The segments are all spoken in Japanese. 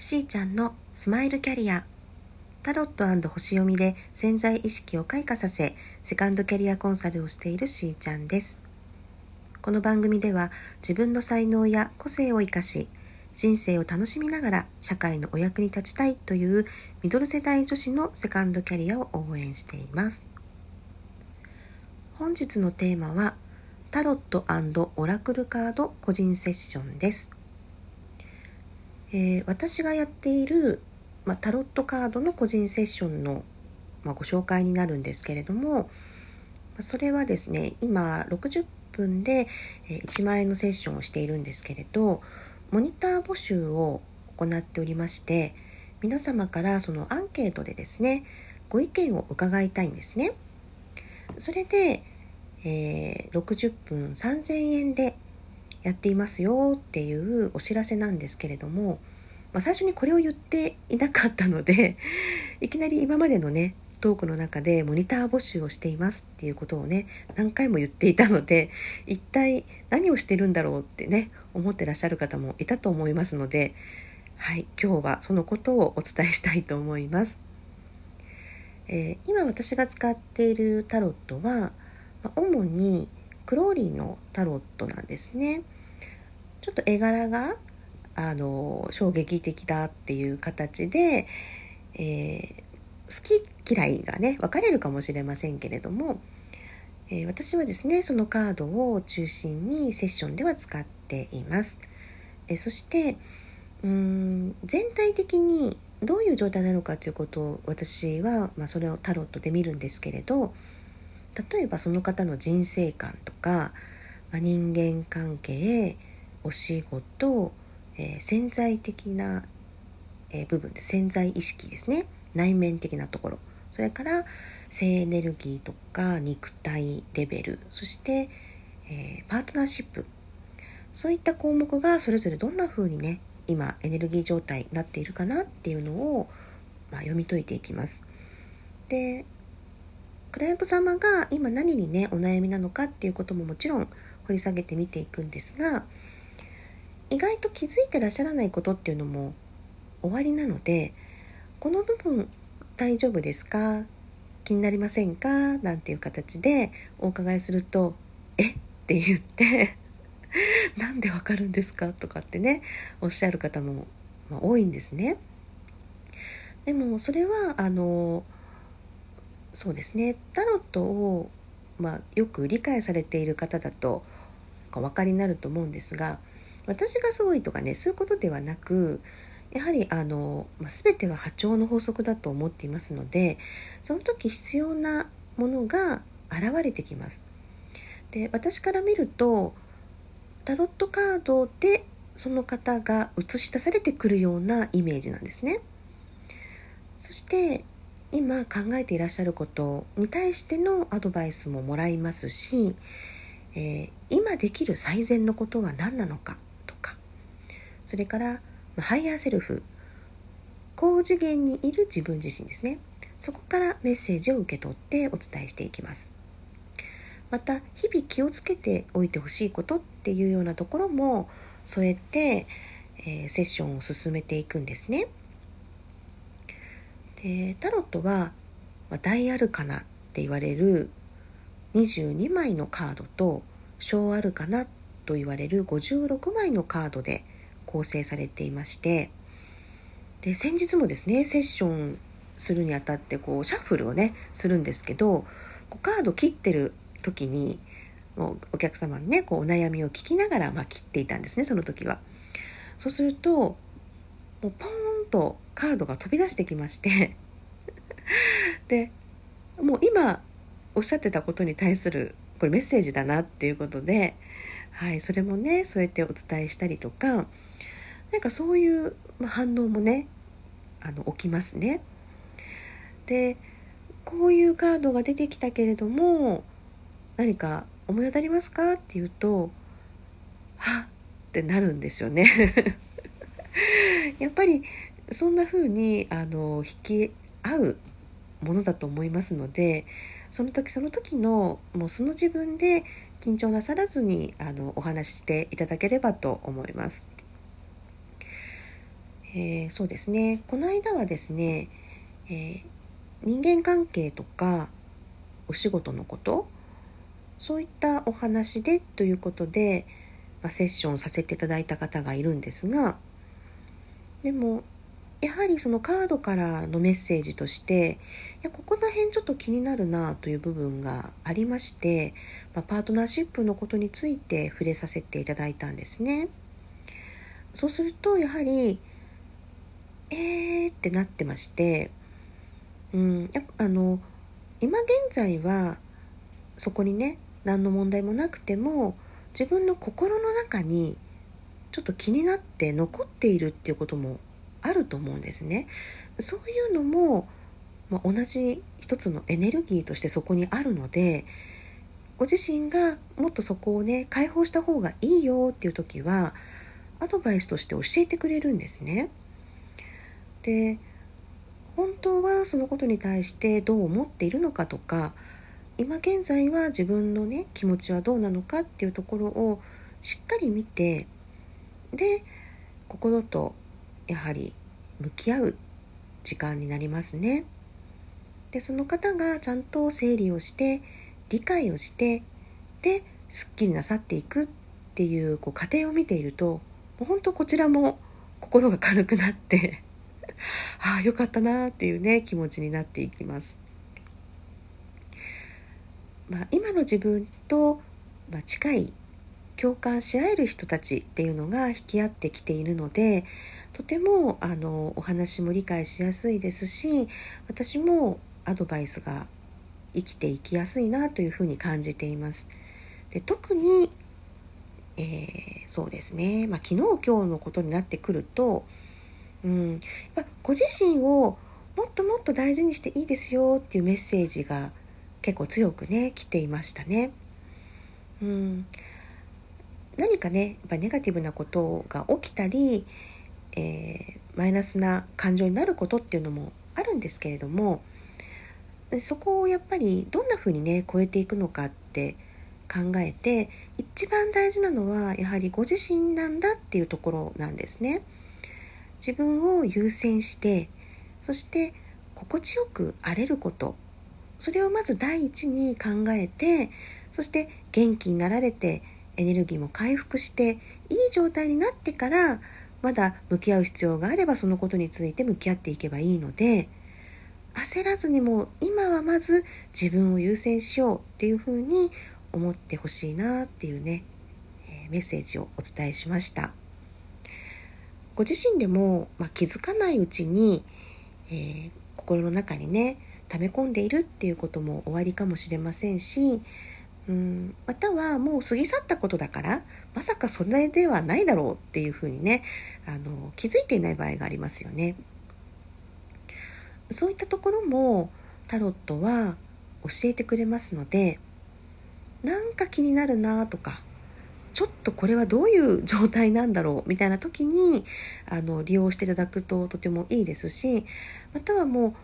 しーちゃんのスマイルキャリア。タロット星読みで潜在意識を開花させセカンドキャリアコンサルをしているしーちゃんです。この番組では自分の才能や個性を生かし人生を楽しみながら社会のお役に立ちたいというミドル世代女子のセカンドキャリアを応援しています。本日のテーマはタロットオラクルカード個人セッションです。えー、私がやっている、ま、タロットカードの個人セッションの、ま、ご紹介になるんですけれどもそれはですね今60分で1万円のセッションをしているんですけれどモニター募集を行っておりまして皆様からそのアンケートでですねご意見を伺いたいんですね。それで、えー、60分3000円でやっていますよっていうお知らせなんですけれども、まあ、最初にこれを言っていなかったので いきなり今までのねトークの中でモニター募集をしていますっていうことをね何回も言っていたので一体何をしてるんだろうってね思ってらっしゃる方もいたと思いますのではい今日はそのことをお伝えしたいと思います。えー、今私が使っているタロットは、まあ、主にクローリーのタロットなんですね。ちょっと絵柄があの衝撃的だっていう形で、えー、好き嫌いがね分かれるかもしれませんけれども、えー、私はですねそのカードを中心にセッションでは使っています。えー、そしてうん全体的にどういう状態なのかということを私は、まあ、それをタロットで見るんですけれど例えばその方の人生観とか、まあ、人間関係お仕事、えー、潜在的な、えー、部分で潜在意識ですね。内面的なところ。それから性エネルギーとか肉体レベル。そして、えー、パートナーシップ。そういった項目がそれぞれどんな風にね今エネルギー状態になっているかなっていうのを、まあ、読み解いていきます。でクライアント様が今何にねお悩みなのかっていうことももちろん掘り下げて見ていくんですが意外と気づいてらっしゃらないことっていうのも終わりなのでこの部分大丈夫ですか？気になりませんか？なんていう形でお伺いすると「え？っ?」て言って「なんでわかるんですか?」とかってねおっしゃる方も、ま、多いんですね。でもそれはあのそうですねタロットを、まあ、よく理解されている方だとお分かりになると思うんですが私がすごいとかねそういうことではなくやはりあの、まあ、全ては波長の法則だと思っていますのでその時必要なものが現れてきます。で私から見るとタロットカードでその方が映し出されてくるようなイメージなんですね。そして今考えていらっしゃることに対してのアドバイスももらいますし、えー、今できる最善のことは何なのかとか。それから higher self。高次元にいる自分自身ですね。そこからメッセージを受け取ってお伝えしていきます。また日々気をつけておいてほしいことっていうようなところも添えて、えー、セッションを進めていくんですね。でタロットは、まあ、大アルカナって言われる22枚のカードと小アルカナと言われる56枚のカードで構成されていましてで先日もですねセッションするにあたってこうシャッフルをねするんですけどこうカード切ってる時にもうお客様にねこうお悩みを聞きながら、まあ、切っていたんですねその時は。そうするともうポーンとカードが飛び出してきまして でもう今おっしゃってたことに対するこれメッセージだなっていうことで、はい、それもねそうやってお伝えしたりとかなんかそういう反応もねあの起きますね。でこういうカードが出てきたけれども何か思い当たりますかっていうとはっってなるんですよね やっぱりそんな風にあの引き合うものだと思いますのでその時その時のもうその自分で緊張なさらずにあのお話ししていただければと思います。ええー、そうですねこの間はですね、えー、人間関係とかお仕事のことそういったお話でということで、まあ、セッションさせていただいた方がいるんですがでもやはりそのカードからのメッセージとしていやここら辺ちょっと気になるなという部分がありまして、まあ、パートナーシップのことについて触れさせていただいたんですね。そうするとやはりえーってなってましてうんやあの今現在はそこにね何の問題もなくても自分の心の中にちょっと気になって残っているっていうこともあると思うんですね。そういうのも、まあ、同じ一つのエネルギーとしてそこにあるのでご自身がもっとそこをね解放した方がいいよっていう時はアドバイスとして教えてくれるんですね。で本当はそのことに対してどう思っているのかとか今現在は自分のね気持ちはどうなのかっていうところをしっかり見てで心とやはり向き合う時間になりますね。でその方がちゃんと整理をして理解をしてですっきりなさっていくっていうこう過程を見ているともう本当こちらも心が軽くなって ああよかったなっていうね気持ちになっていきます。まあ、今の自分と、まあ、近い共感し合える人たちっていうのが引き合ってきているのでとてもあのお話も理解しやすいですし私もアドバイスが生きていきやすいなというふうに感じています。で特に、えー、そうですね、まあ、昨日今日のことになってくると、うん、やご自身をもっともっと大事にしていいですよっていうメッセージが結構強くね来ていましたね。うん、何かねやっぱネガティブなことが起きたり、えー、マイナスな感情になることっていうのもあるんですけれどもそこをやっぱりどんなふうにね超えていくのかって考えて一番大事なのはやはりご自身なんだっていうところなんですね。自分を優先してそして心地よく荒れることそれをまず第一に考えてそして元気になられてエネルギーも回復していい状態になってからまだ向き合う必要があればそのことについて向き合っていけばいいので焦らずにも今はまず自分を優先しようっていうふうに思ってほしいなっていうね、えメッセージをお伝えしました。ご自身でも、まあ、気づかないうちに、えー、心の中にね溜め込んでいるっていうことも終わりかもしれませんしうんまたはもう過ぎ去ったことだからまさかそれではないだろうっていうふうにねあの気づいていない場合がありますよね。そういったところもタロットは教えてくれますのでなんか気になるなとかちょっとこれはどういう状態なんだろうみたいな時にあの利用していただくととてもいいですしまたはも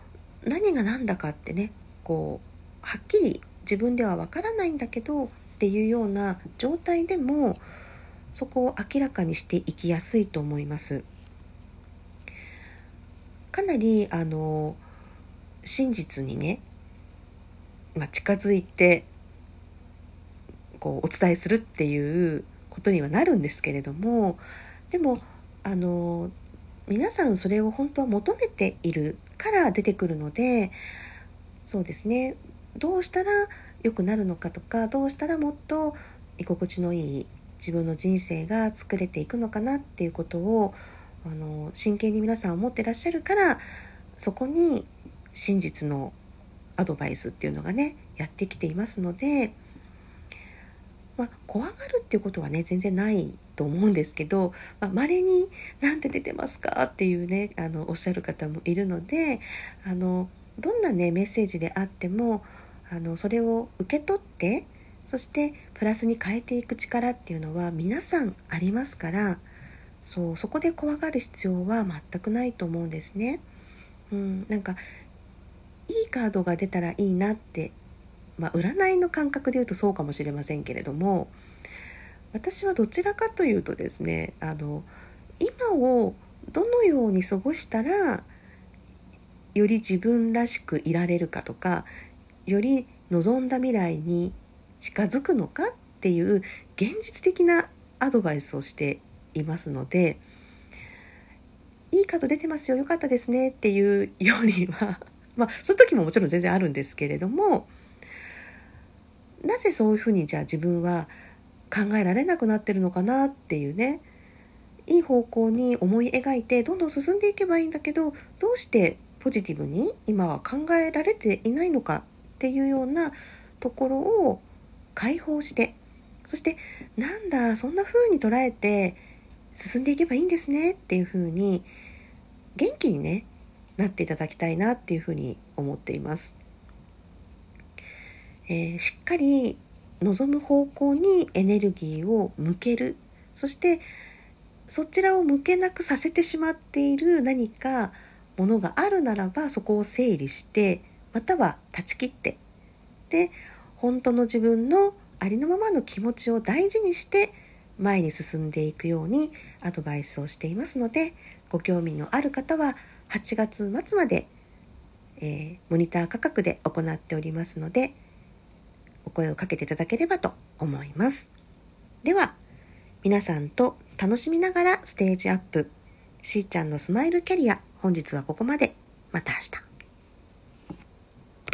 う何が何だかってねこうはっきり自分ではわからないんだけどっていうような状態でもそこを明らかにしていきやすいと思います。かなりあの真実にね、まあ、近づいてこうお伝えするっていうことにはなるんですけれどもでもあの皆さんそれを本当は求めているから出てくるのでそうですねどうしたら良くなるのかとかどうしたらもっと居心地のいい自分の人生が作れていくのかなっていうことをあの真剣に皆さん思ってらっしゃるからそこに真実のアドバイスっていうのがねやってきていますので、まあ、怖がるっていうことはね全然ないと思うんですけどまあ、に「なんで出てますか?」っていうねあのおっしゃる方もいるのであのどんなねメッセージであってもあのそれを受け取ってそしてプラスに変えていく力っていうのは皆さんありますからそうそこで怖がる必要は全くないと思うんですね。うん、なんかいいカードが出たらいいなって、まあ、占いの感覚で言うとそうかもしれませんけれども私はどちらかというとですねあの今をどのように過ごしたらより自分らしくいられるかとかより望んだ未来に近づくのかっていう現実的なアドバイスをしていますのでいいカード出てますよよかったですねっていうよりは まあそういう時ももちろん全然あるんですけれどもなぜそういうふうにじゃあ自分は考えられなくなってるのかなっていうねいい方向に思い描いてどんどん進んでいけばいいんだけどどうしてポジティブに今は考えられていないのかっていうようなところを解放してそしてなんだそんな風に捉えて進んでいけばいいんですねっていう風に元気にねなっていただきたいなっていう風に思っています。えー、しっかり望む方向にエネルギーを向けるそしてそちらを向けなくさせてしまっている何かものがあるならばそこを整理してまたは断ち切ってで本当の自分のありのままの気持ちを大事にして前に進んでいくようにアドバイスをしていますのでご興味のある方は8月末まで、えー、モニター価格で行っておりますのでお声をかけていただければと思います。では皆さんと楽しみながらステージアップしーちゃんのスマイルキャリア本日はここまでまた明日